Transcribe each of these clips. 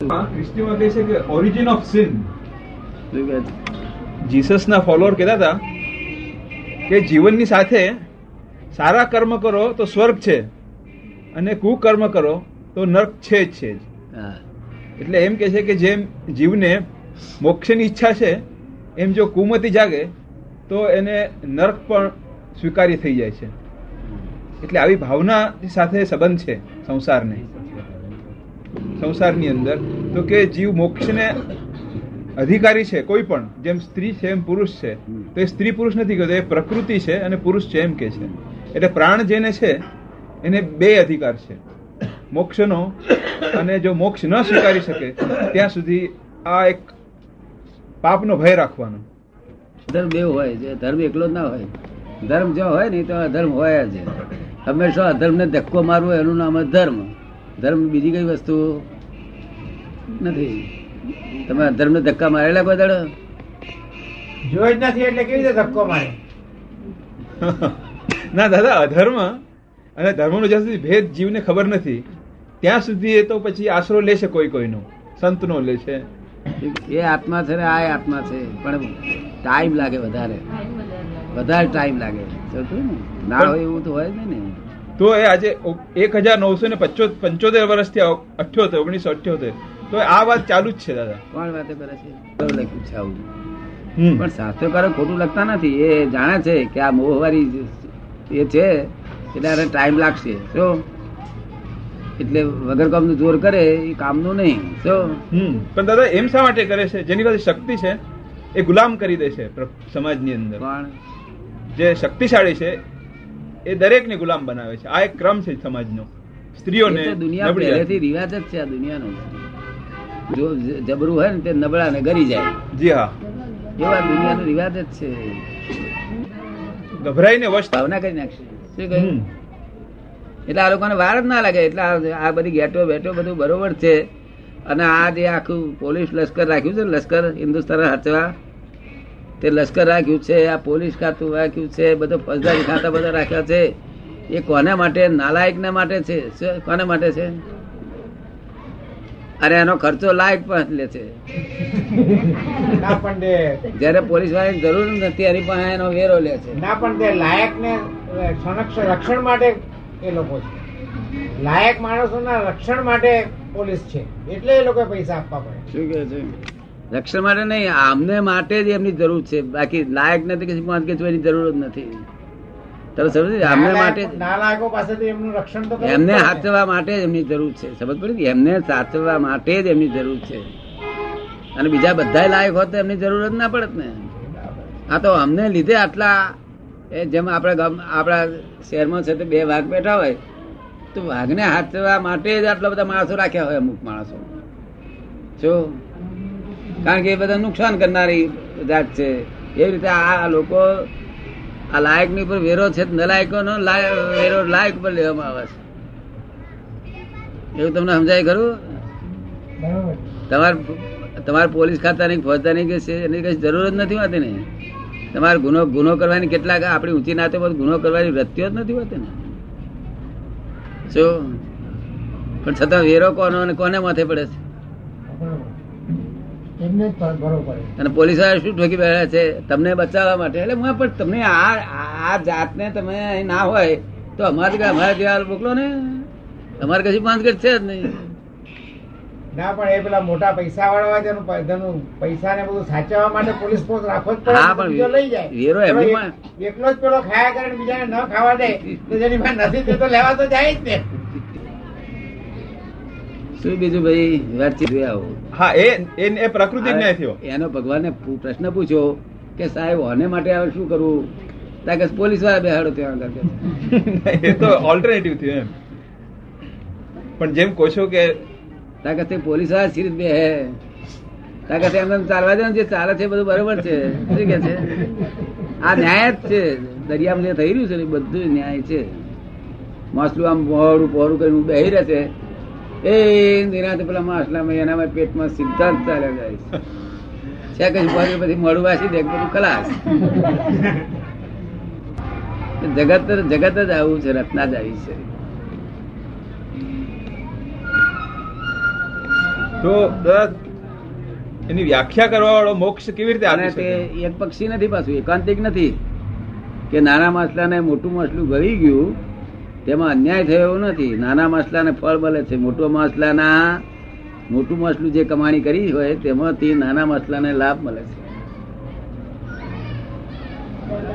ખ્રિસ્તીમાં કહે છે કે ઓરિજિન ઓફ સિન શું કહે છે? જીસસના ફોલોઅર કહેતા હતા કે જીવનની સાથે સારા કર્મ કરો તો સ્વર્ગ છે અને કુકર્મ કરો તો નર્ક છે જ છે એટલે એમ કે છે કે જેમ જીવને મોક્ષની ઈચ્છા છે એમ જો કુમતી જાગે તો એને નર્ક પણ સ્વીકાર્ય થઈ જાય છે. એટલે આવી ભાવના સાથે સંબંધ છે સંસારને. સંસારની અંદર, તો કે જીવ મોક્ષને અધિકારી છે, કોઈ પણ, જેમ સ્ત્રી છે, એમ પુરુષ છે, તો એ સ્ત્રી પુરુષ નથી કહેતો એ પ્રકૃતિ છે અને પુરુષ છે એમ કે છે. એટલે પ્રાણ જેને છે, એને બે અધિકાર છે. મોક્ષનો અને જો મોક્ષ ન સ્વીકારી શકે, ત્યાં સુધી આ એક પાપનો ભય રાખવાનો. ધર્મ બે હોય છે, ધર્મ એકલો જ ના હોય. ધર્મ જો હોય ને તો અધર્મ હોય જ. હંમેશા અધર્મને ધક્કો મારવો, એનું નામ જ ધર્મ. ધર્મ બીજી કઈ વસ્તુ નથી. તમે અધર્મને ધક્કા મારેલા કોઈ દાડો? જોઈ જ નથી એટલે કેવી રીતે ધક્કો મારે? ના દાદા અધર્મ અને ધર્મનો જ્યાં સુધી ભેદ જીવને ખબર નથી ત્યાં સુધી એ તો પછી આશરો લેશે કોઈ કોઈનો સંતનો લે છે એ આત્મા છે ને આ આત્મા છે. પણ ટાઈમ લાગે વધારે. વધારે ટાઈમ લાગે. ને? ના હોય એવું તો હોય જ ને. તો એ આજે એક હજાર નવસો ને પંચોતેર વર્ષથી અઠ્યોતેર ઓગણીસો અઠ્યોતેર. તો આ વાત ચાલુ જ છે દાદા. કોણ વાતે કરે છે. પણ શાસ્ત્રકારો ખોટું લખતા નથી. એ જાણે છે કે આ મોહવારી એ છે એટલે ટાઈમ લાગશે. શું એટલે વગર કામનું જોર કરે એ કામનું નહીં. જો હમ. પણ દાદા એમ શા માટે કરે છે? જેની પાસે શક્તિ છે એ ગુલામ કરી દે છે સમાજની અંદર. પણ જે શક્તિશાળી છે એ દરેકને ગુલામ બનાવે છે. આ એક ક્રમ છે સમાજનો. સ્ત્રીઓને એ દુનિયા પહેલેથી રિવાજ જ છે આ દુનિયાનો. જો જબરું હોય ને તે નબળા ને ગરી જાય. જી હા. એવા દુનિયાનો રિવાજ જ છે. ગભરાઈને વશ ભાવના કરી નાખશે. શું કહ્યું? એટલે આ લોકોને વાર જ ના લાગે. એટલે આ બધી ગેટો બેટો બધું બરોબર છે. અને આ જે આખું પોલીસ લશ્કર રાખ્યું છે ને, લશ્કર હિન્દુસ્તાન હચવા તે લશ્કર રાખ્યું છે આ પોલીસ ખાતું રાખ્યું છે બધો ફોજદારી ખાતા બધા રાખ્યા છે. એ કોને માટે? નાલાયકને માટે છે. કોને માટે છે? અને એનો ખર્ચો લાયક પણ લે છે. પણ જયારે પોલીસ વાળાની જરૂર નથી એની પાસે એનો વેરો લે છે. ના પણ તે લાયક ને સંરક્ષણ રક્ષણ માટે એ લોકો છે. લાયક માણસોના રક્ષણ માટે પોલીસ છે. એટલે એ લોકો પૈસા આપવા પડે. શું કે છે? રક્ષણ માટે નહીં આમને માટે જ એમની જરૂર છે. બાકી લાયક નથી કે પાંચ કે જોવાની જરૂર જ નથી. તમે સમજ આમને માટે એમનું રક્ષણ તો એમને સાચવવા માટે જ એમની જરૂર છે. સમજ પડી? એમને સાચવવા માટે જ એમની જરૂર છે. અને બીજા બધા લાયક હોત તો એમની જરૂર જ ના પડત ને. આ તો અમને લીધે આટલા એ જેમ આપણે ગામ આપણા શહેરમાં છે તે બે વાઘ બેઠા હોય તો વાઘને હાચવા માટે જ આટલા બધા માણસો રાખ્યા હોય અમુક માણસો. જો કારણ કે એ બધા નુકસાન કરનારી જાત છે. એવી રીતે આ લોકો આ લાયકની ઉપર વેરો છે નલાયકો નો વેરો લાયક પર લેવામાં આવે છે. એવું તમને સમજાય ખરું. તમારે તમારે પોલીસ ખાતાની નહીં કે છે એની કઈ જરૂર જ નથી હોતી ને? તમારે ગુનો ગુનો કરવાની કેટલાક આપણી ઊંચી નાતે પર ગુનો કરવાની વૃત્તિઓ જ નથી હોતી ને? શું? પણ છતાં વેરો કોનો અને કોને માથે પડે છે. એમને ભરવો પડે. અને પોલીસવાળા શું ઠોકી બેઠા છે? તમને બચાવવા માટે. એટલે હું પણ તમને આ આ જાતને તમે ના હોય તો અમારે અમારા જેવા મોકલો ને. અમારે કશું પાંચ ગઢ છે જ નહીં. ના પણ એ પેલા મોટા પૈસા વાળા તેનું પૈસા ને બધું સાચવવા માટે પોલીસ ફોર્સ રાખવો જ પડે લઈ જાય. એકલો જ પેલો ખાયા કરે બીજાને ન ખાવા દે તો જેની પાસે નથી તે તો લેવા તો જાય જ ને શું બીજું ભાઈ? વાતચીત આવો હા. એ એ પ્રકૃતિ ન્યાય થયો. એનો ભગવાનને પ્રશ્ન પૂછ્યો કે સાહેબ આને માટે હવે શું કરવું? તાકે પોલીસવાળા બેહાડો ત્યાં આગળ એ તો ઓલ્ટરનેટિવ થયું એમ. પણ જેમ કહો છો કે તાકે તે પોલીસવાળા સિરીજ બે હે. તાકે એમ એમ ચાલવા દે જે ચાલે છે બધું બરોબર છે. શું કે છે? આ ન્યાય જ છે. દરિયામાં જે થઈ રહ્યું છે બધું ન્યાય છે. માસલું આમ પહોળું પહોળું કરીને બેહી રહે છે. એ નિરાતે પેલા માછલામાં એનામાં પેટમાં સિદ્ધાંત ચાલ્યા જાય છે. કઈ પહોંચે પછી મોડું વાસી દે બધું ખલાસ. જગત જગત જ આવું છે રત્ના જ આવી છે. તો એની વ્યાખ્યા કરવા વાળો મોક્ષ કેવી રીતે અને તે એક પક્ષી નથી પાછું એકાંતિક નથી. કે નાના માછલાને મોટું માછલું ગળી ગયું તેમાં અન્યાય થયો એવું નથી. નાના માછલાને ફળ મળે છે. મોટો માછલાના, મોટું માછલું જે કમાણી કરી હોય, તેમાંથી નાના માછલાને લાભ મળે છે.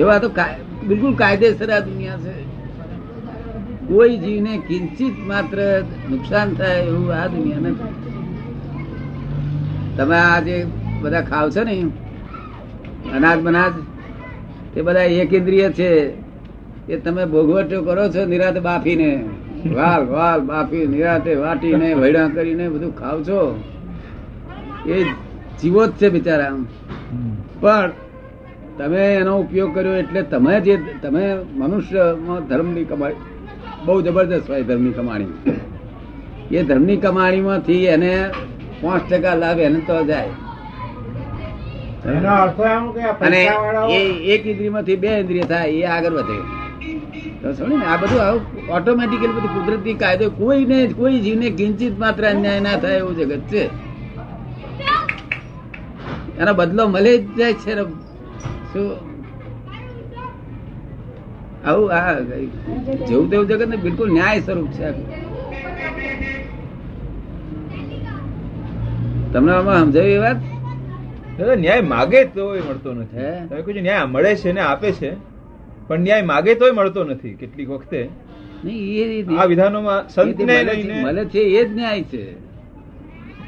એવા તો બિલકુલ કાયદેસર આ દુનિયા છે. કોઈ જીવને કિંચિત માત્ર નુકસાન થાય એવું આ દુનિયા નથી. તમે આ જે બધા ખાવ છો ને અનાજ બનાજ તે બધા એક ઇન્દ્રિય છે. એ તમે ભોગવટો કરો છો નિરાતે બાફીને. વાલ વાલ બાફી નિરાતે વાટીને વૈડા કરીને બધું ખાવ છો. એ જીવો જ છે બિચારા પણ તમે એનો ઉપયોગ કર્યો એટલે તમે જે તમે મનુષ્યમાં ધર્મની કમાણી બહુ જબરદસ્ત હોય ધર્મની કમાણી એ ધર્મની કમાણીમાંથી એને પાંચ ટકા લાભ એને તો જાય. અને એ એક ઇન્દ્રિયમાંથી બે ઇન્દ્રિય થાય એ આગળ વધે. સમજો ને? આ બધું આવું ઓટોમેટિકલી બધું કુદરતી કાયદો કોઈને કોઈ જીવને કિંચિત માત્ર અન્યાય ના થાય એવું જગત છે. એનો બદલો મળે જ જાય છે શું? આવું આ જેવું તેવું જગત ને બિલકુલ ન્યાય સ્વરૂપ છે તમને આમાં સમજાવી એ વાત? ન્યાય માગે તોય મળતો નથી. ન્યાય મળે છે ને આપે છે? પણ ન્યાય માગે તોય મળતો નથી કેટલીક વખતે. આ વિધાનોમાં એ સંતને લઈને મળે છે એ જ ન્યાય છે.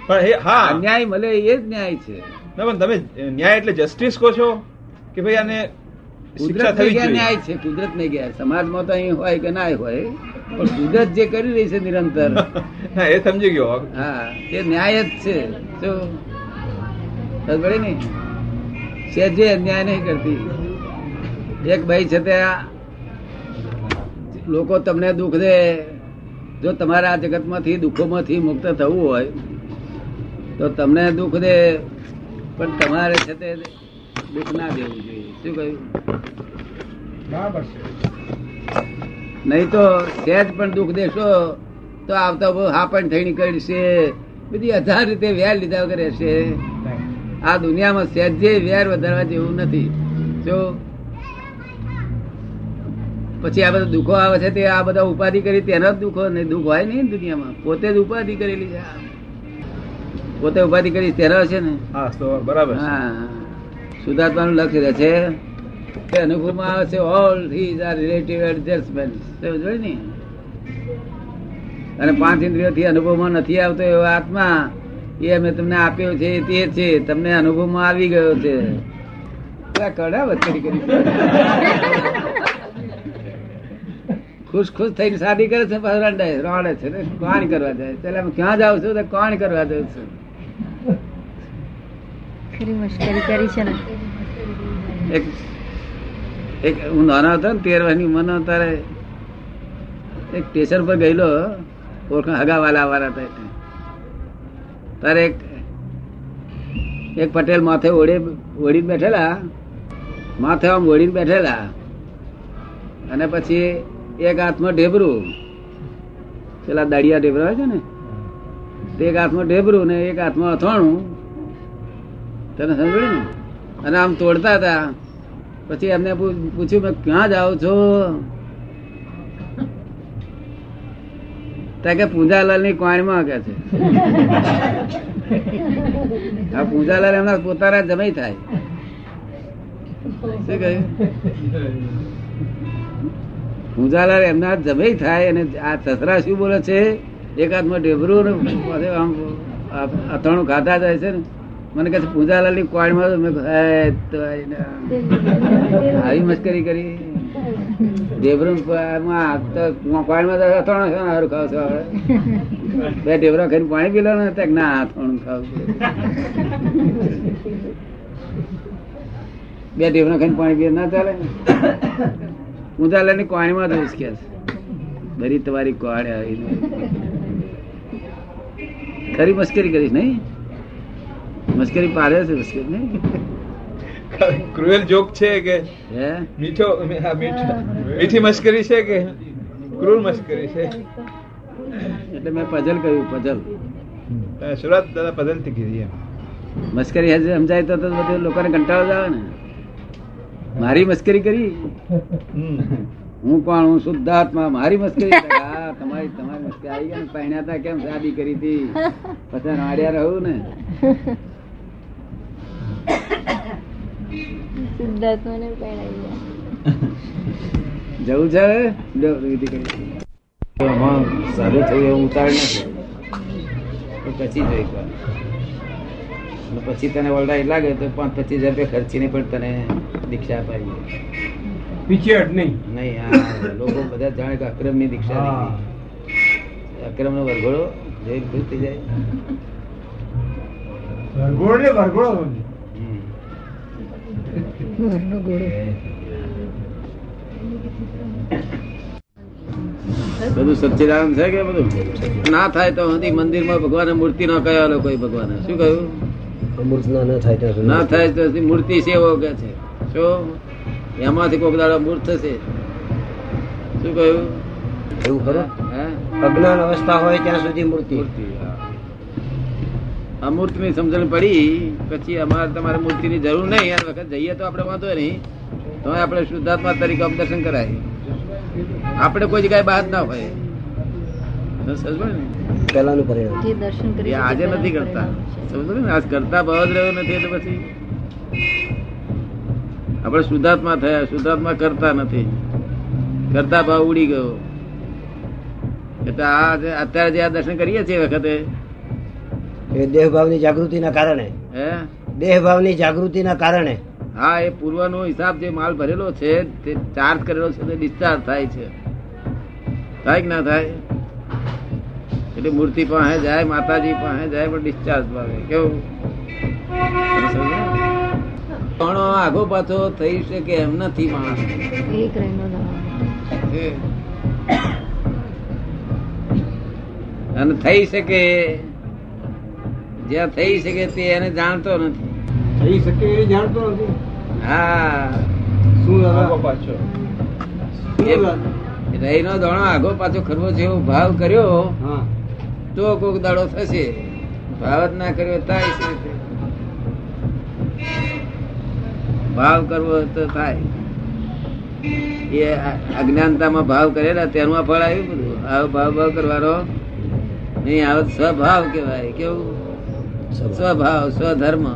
પણ હા ન્યાય મળે એ જ ન્યાય છે. ના પણ તમે ન્યાય એટલે જસ્ટિસ કહો છો કે ભાઈ આને કુદરત ન્યાય છે કુદરત ને ગયા. સમાજમાં તો અહીં હોય કે ના હોય પણ કુદરત જે કરી રહી છે નિરંતર. એ સમજી ગયો. હા તે ન્યાય જ છે. જો ને? જે અન્યાય નહીં કરતી. એક ભાઈ છે તે લોકો તમને દુઃખ દે. જો તમારા આ જગતમાંથી દુઃખોમાંથી મુક્ત થવું હોય તો તમને દુઃખ દે. પણ તમારે છે તે દુઃખ ના દેવું જોઈએ. શું કહ્યું? બરાબર નહીં તો સહેજ પણ દુઃખ દેશો તો આવતા બહુ હા પણ થઈ નીકળશે બધી હજાર રીતે વેર લીધા વગર રહેશે. આ દુનિયામાં સહેજે વેર વધારવા જેવું નથી. જો પછી આ બધા દુઃખો આવે છે તે આ બધા ઉપાધિ કરી તેના જ દુઃખો નહીં દુઃખ હોય નહીં દુનિયામાં. પોતે જ ઉપાધિ કરેલી છે. આ. પોતે ઉપાધિ કરી તેના છે ને. બરાબર હા શુદ્ધાત્માનું લક્ષ્ય રહે છે. તે અનુભવમાં આવે છે all these are relative adjustment જોઈ ને? અને પાંચ ઇન્દ્રિયોથી અનુભવમાં નથી આવતો એવો આત્મા એ અમે તમને આપ્યો છે તે છે તમને અનુભવમાં આવી ગયો છે. કડા વચ્ચે કરી. ખુશ ખુશ થઈને શાદી કરે છે પાછું રડાય રોડે છે ને? કોણ કરવા જાય? એટલે હું ક્યાં જાઉં છું તો કોણ કરવા જાઉં છું? ખરી કરી છે ને. એક એક હું નાનો હતો ને તેર વર્ષની ઉંમરનો તારે એક સ્ટેશન પર ગયેલો ઓળખાણ હગા વાલા વાળા હતા તારે એક એક પટેલ માથે ઓળે ઓળીને બેઠેલા માથે આમ ઓળીને બેઠેલા. અને પછી એક હાથમાં ઢેબરું. પેલા દાડિયા ઢેબરા હોય છે ને? એક હાથમાં ઢેબરું ને એક હાથમાં અથાણું. તને સમજ્યું ને? અને આમ તોડતા હતા. પછી એમને પૂછ્યું મેં ક્યાં જાઓ છો? ત્યાં કે પૂજાલાલની કોણમાં કે છે. આ પૂજાલાલ એમના પોતાના જમાઈ થાય. શું કહ્યું? પૂંજાલાલ એમના જમે થાય અને આ સસરા શું બોલે છે એક હાથમાં પાછું આમ અથાણું ખાતા જાય છે ને મને કહે છે પૂંજાલાલની કોણમાં મેં આવી મસ્કરી કરી ઢેબરું કોણમાં અથાણું હારું ખાવ છો? બે ઢેબરા ખાઈને પાણી પી લો ને તો કે ના અથાણું ખાવ. બે ઢેબરા ખાઈને પાણી પીએ, ના ચાલે પૂંજાલાલની કોણીમાં જ કે બરી તમારી કોણ આવી. ખરી મસ્કરી કરીશ નહીં? મસ્કરી પાડે છે મસ્કરી નહીં? ક્રુએલ જોક છે કે હે? મીઠો મીઠી. મશ્કરી છે કે ક્રૂર મશ્કરી છે? એટલે મેં પઝલ કહ્યું પઝલ. સુરત દાદા દાદા પદલથી કીધી મશ્કરી સમજાય તો તો બધું લોકોને કંટાળો જ આવે ને. મારી મસ્કરી કરી? હું કોણ? હું શુદ્ધાત્મા મારી મસ્કરી? તમારી તમારી મસ્કરી આવી ગયા પહેણ્યા હતા કેમ શાદી કરી હતી? પછી નાડ્યા રહું ને? જવું છે સારું થયું એવું ઉતાર નથી. તો પછી જોઈ. અને પછી તને ઓલરાઈટ લાગે તો પાંચ પચીસ હજાર રૂપિયા ખર્ચીને પણ તને દીક્ષા અપાવી પીછે નહીં. નહીં હા લોકો બધા જાણે કે અક્રમની દીક્ષા લીધી. અક્રમ નો વરઘોડો જોઈ ખુશ થઈ જાય. વરઘોડો ને વરઘોડો બધું સચ્ચિદાનંદ છે કે બધું? ના થાય તો સુધી મંદિરમાં ભગવાન મૂર્તિ ના કયા લોકો ભગવાન શું કહ્યું? ના થાય તો મૂર્તિ સેવો કે છે? શું? એમાંથી કોક દાડો મૂર્ત થશે. શું કહ્યું? એવું ખરું? અજ્ઞાન અવસ્થા હોય ત્યાં સુધી મૂર્તિ. મૂર્તિ હા. અમૂર્તની સમજણ પડી પછી અમારે તમારે મૂર્તિ ની જરૂર નહીં. આ વખત જઈએ તો આપણે વાંધો નહીં. તો આપણે શુદ્ધાત્મા તરીકે દર્શન કરાય. આપણે કોઈ જગ્યાએ બહાર ના હોય. તો પહેલાનું પરિણામ જે દર્શન કરી આજે નથી કરતા. સમજો ને? આજ કરતા ભાવ જ રહ્યો નથી એટલે પછી. આપણે શુદ્ધાત્મા થયા શુદ્ધાત્મા કરતા નથી. કરતા ભાવ ઉડી ગયો. એટલે આ અત્યારે જે આ દર્શન કરીએ છીએ વખતે. એ દેહભાવની જાગૃતિના કારણે. હે? દેહભાવની જાગૃતિના કારણે. હા એ પૂર્વનો હિસાબ જે માલ ભરેલો છે તે ચાર્જ કરેલો છે તે ડિસ્ચાર્જ થાય છે. થાય કે ના થાય? એટલે મૂર્તિ પાસે જાય માતાજી પાસે જાય પણ ડિસ્ચાર્જ પામે કેવું? પણ આગો પાછો થઈ શકે એમ નથી માણસ. રહેનો. અને થઈ શકે જ્યાં થઈ શકે તે એને જાણતો નથી. થઈ શકે એ જાણતો નથી. હા. શું આગો પાછો. રહી નો દાણો આગો પાછો ખરવો છે એવો ભાવ કર્યો હા. તો કોક દાડો થશે. ભાવ જ ના કર્યો થાય છે. ભાવ કરવો તો થાય. એ અજ્ઞાનતામાં ભાવ કરેલા તેનું ફળ આવ્યું બધું. આવો ભાવ ભાવ કરવાનો. નહીં આવો સ્વભાવ કહેવાય. કેવું? સ્વભાવ સ્વધર્મ.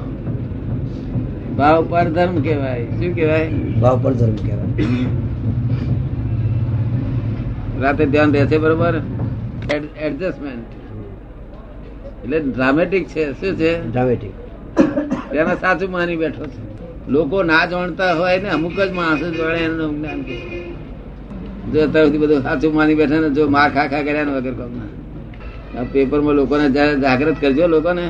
ભાવ પર ધર્મ કહેવાય. શું કહેવાય? ભાવ પર ધર્મ કહેવાય. રાતે ધ્યાન રહેશે બરોબર? એડજસ્ટમેન્ટ. એટલે ડ્રામેટિક છે શું છે? ડ્રામેટિક તેને સાચું માની બેઠો છે. લોકો ના જાણતા હોય ને અમુક જ માણસો જોડે એનું જ્ઞાન કે. જો અત્યારથી બધું સાચું માની બેઠા ને જો માર ખા ખા કર્યા ને વગર કામના પેપરમાં લોકોને જાગૃત કરજો લોકોને.